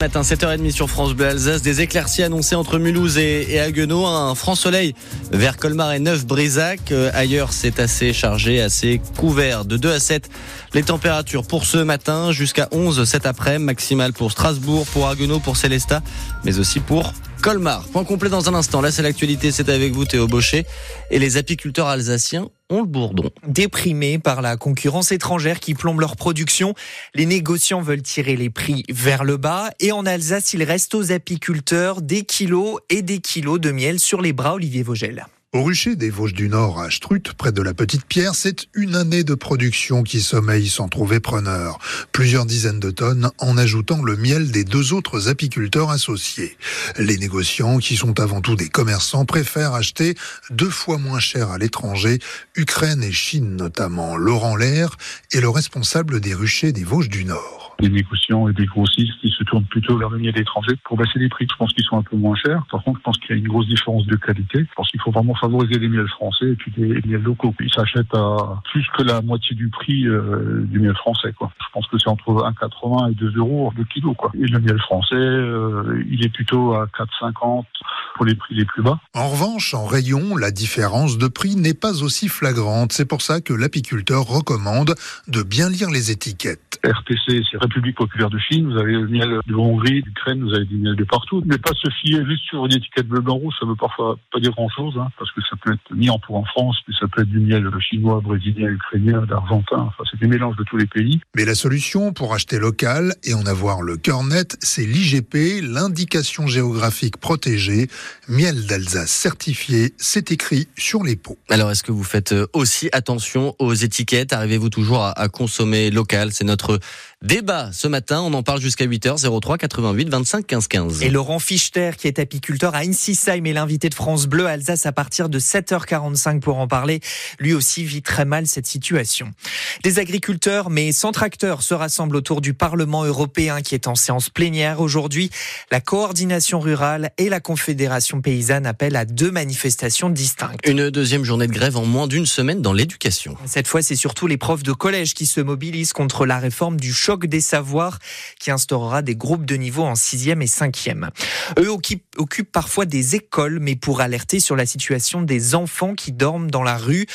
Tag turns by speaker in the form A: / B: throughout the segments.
A: Matin 7h30 sur France Bleu Alsace, des éclaircies annoncées entre Mulhouse et, et Haguenau, un franc soleil vers Colmar et Neuf-Brézac. Euh, ailleurs, c'est assez chargé, assez couvert. De 2 à 7, les températures pour ce matin, jusqu'à 11 cet après-midi, maximale pour Strasbourg, pour Haguenau, pour Célestat, mais aussi pour Colmar. Point complet dans un instant. Là, c'est l'actualité. C'est avec vous, Théo Baucher. Et les apiculteurs alsaciens ont le bourdon.
B: Déprimés par la concurrence étrangère qui plombe leur production, les négociants veulent tirer les prix vers le bas. Et en Alsace, il reste aux apiculteurs des kilos et des kilos de miel sur les bras, Olivier Vogel.
C: Au rucher des Vosges du Nord à Strut, près de la Petite Pierre, c'est une année de production qui sommeille sans trouver preneur. Plusieurs dizaines de tonnes en ajoutant le miel des deux autres apiculteurs associés. Les négociants, qui sont avant tout des commerçants, préfèrent acheter deux fois moins cher à l'étranger, Ukraine et Chine notamment. Laurent Lair est le responsable des ruchers des Vosges du Nord
D: des négociants et des grossistes qui se tournent plutôt vers le miel étranger pour baisser les prix. Je pense qu'ils sont un peu moins chers. Par contre, je pense qu'il y a une grosse différence de qualité. Je pense qu'il faut vraiment favoriser les miels français et puis les miels locaux. Ils s'achètent à plus que la moitié du prix euh, du miel français. Quoi. Je pense que c'est entre 1,80 et 2 euros le kilo. Quoi. Et le miel français, euh, il est plutôt à 4,50 pour les prix les plus bas.
C: En revanche, en rayon, la différence de prix n'est pas aussi flagrante. C'est pour ça que l'apiculteur recommande de bien lire les étiquettes.
D: C'est République populaire de Chine, vous avez le miel de Hongrie, d'Ukraine, vous avez du miel de partout. Mais pas se fier juste sur une étiquette bleu, blanc, rouge, ça veut parfois pas dire grand chose, hein, parce que ça peut être mis en pour en France, mais ça peut être du miel chinois, brésilien, ukrainien, d'argentin, enfin c'est des mélanges de tous les pays.
C: Mais la solution pour acheter local et en avoir le cœur net, c'est l'IGP, l'indication géographique protégée, miel d'Alsace certifié, c'est écrit sur les pots.
A: Alors est-ce que vous faites euh, aussi attention aux étiquettes? Arrivez-vous toujours à, à consommer local? C'est notre débat ce matin. On en parle jusqu'à 8h, 03 88 25 15 15.
B: Et Laurent Fichter, qui est apiculteur à Insisheim, est l'invité de France Bleu Alsace à partir de 7h45 pour en parler. Lui aussi vit très mal cette situation. Des agriculteurs, mais sans tracteurs, se rassemblent autour du Parlement européen qui est en séance plénière aujourd'hui. La coordination rurale et la Confédération paysanne appellent à deux manifestations distinctes.
A: Une deuxième journée de grève en moins d'une semaine dans l'éducation.
B: Cette fois, c'est surtout les profs de collège qui se mobilisent contre la réforme du choc des savoirs qui instaurera des groupes de niveau en sixième et cinquième. Eux occupent parfois des écoles, mais pour alerter sur la situation des enfants qui dorment dans la rue.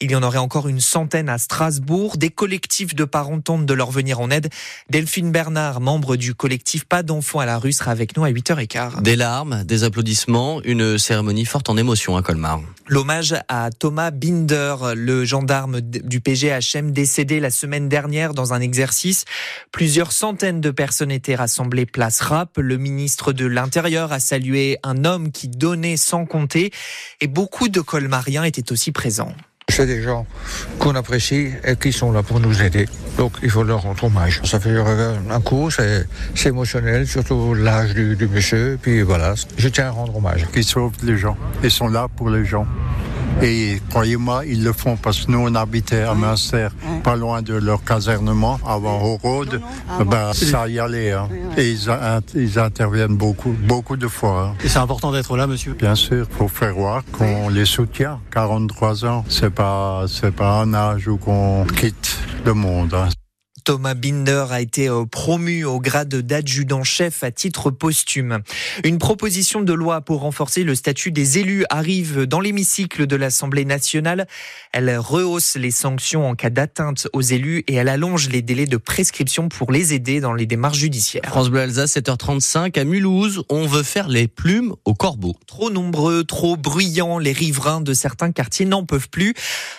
B: Il y en aurait encore une centaine à Strasbourg. Des collectifs de parents tentent de leur venir en aide. Delphine Bernard, membre du collectif Pas d'enfants à la rue, sera avec nous à 8h15.
A: Des larmes, des applaudissements, une cérémonie forte en émotion à Colmar.
B: L'hommage à Thomas Binder, le gendarme du PGHM décédé la semaine dernière dans un exercice. Plusieurs centaines de personnes étaient rassemblées place Rap. Le ministre de l'Intérieur a salué un homme qui donnait sans compter et beaucoup de colmariens étaient aussi présents.
E: C'est des gens qu'on apprécie et qui sont là pour nous aider. Donc il faut leur rendre hommage. Ça fait un coup, c'est émotionnel, surtout l'âge du, du, monsieur. Puis voilà, je tiens à rendre hommage.
F: Ils sauvent les gens. Ils sont là pour les gens. Et croyez-moi, ils le font parce que nous, on habitait à Münster, pas loin de leur casernement, avant au Road. Ben, ça y allait. Hein. Et ils, ils, interviennent beaucoup, beaucoup de fois. Hein.
G: Et c'est important d'être là, monsieur
F: Bien sûr, faut faire voir qu'on les soutient. 43 ans, c'est pas, c'est pas un âge où qu'on quitte le monde. Hein.
B: Thomas Binder a été euh, promu au grade d'adjudant-chef à titre posthume. Une proposition de loi pour renforcer le statut des élus arrive dans l'hémicycle de l'Assemblée nationale. Elle rehausse les sanctions en cas d'atteinte aux élus et elle allonge les délais de prescription pour les aider dans les démarches judiciaires.
A: France Bleu Alsace, 7h35 à Mulhouse, on veut faire les plumes aux corbeaux.
B: Trop nombreux, trop bruyants, les riverains de certains quartiers n'en peuvent plus.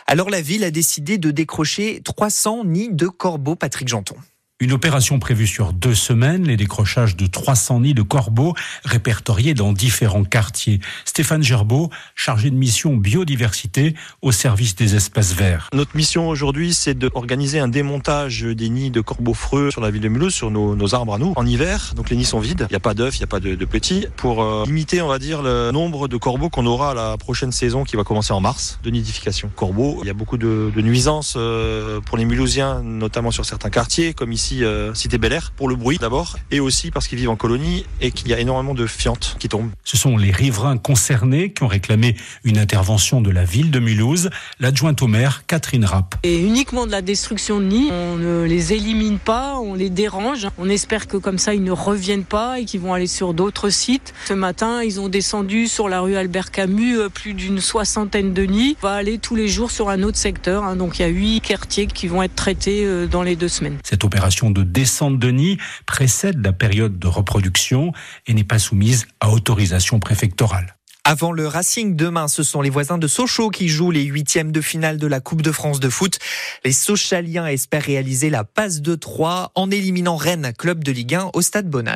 B: Alors la ville a décidé de décrocher 300 nids de corbeaux Patrick Janton.
H: Une opération prévue sur deux semaines, les décrochages de 300 nids de corbeaux répertoriés dans différents quartiers. Stéphane Gerbeau, chargé de mission biodiversité au service des espaces verts.
I: Notre mission aujourd'hui, c'est d'organiser un démontage des nids de corbeaux freux sur la ville de Mulhouse, sur nos, arbres à nous, en hiver. Donc les nids sont vides, il n'y a pas d'œufs, il n'y a pas de, petits, pour euh, limiter, on va dire, le nombre de corbeaux qu'on aura à la prochaine saison qui va commencer en mars, de nidification. Corbeaux, il y a beaucoup de, de nuisances euh, pour les Mulhousiens, notamment sur certains quartiers, comme ici ici euh, cité Bel Air pour le bruit d'abord et aussi parce qu'ils vivent en colonie et qu'il y a énormément de fientes qui tombent.
H: Ce sont les riverains concernés qui ont réclamé une intervention de la ville de Mulhouse. L'adjointe au maire, Catherine Rapp.
G: Et uniquement de la destruction de nids, on ne les élimine pas, on les dérange. On espère que comme ça ils ne reviennent pas et qu'ils vont aller sur d'autres sites. Ce matin, ils ont descendu sur la rue Albert Camus euh, plus d'une soixantaine de nids. On va aller tous les jours sur un autre secteur. Hein. Donc il y a huit quartiers qui vont être traités euh, dans les deux semaines.
H: Cette de descente de nid précède la période de reproduction et n'est pas soumise à autorisation préfectorale.
B: Avant le Racing demain, ce sont les voisins de Sochaux qui jouent les huitièmes de finale de la Coupe de France de foot. Les Sochaliens espèrent réaliser la passe de 3 en éliminant Rennes, club de Ligue 1 au Stade Bonal.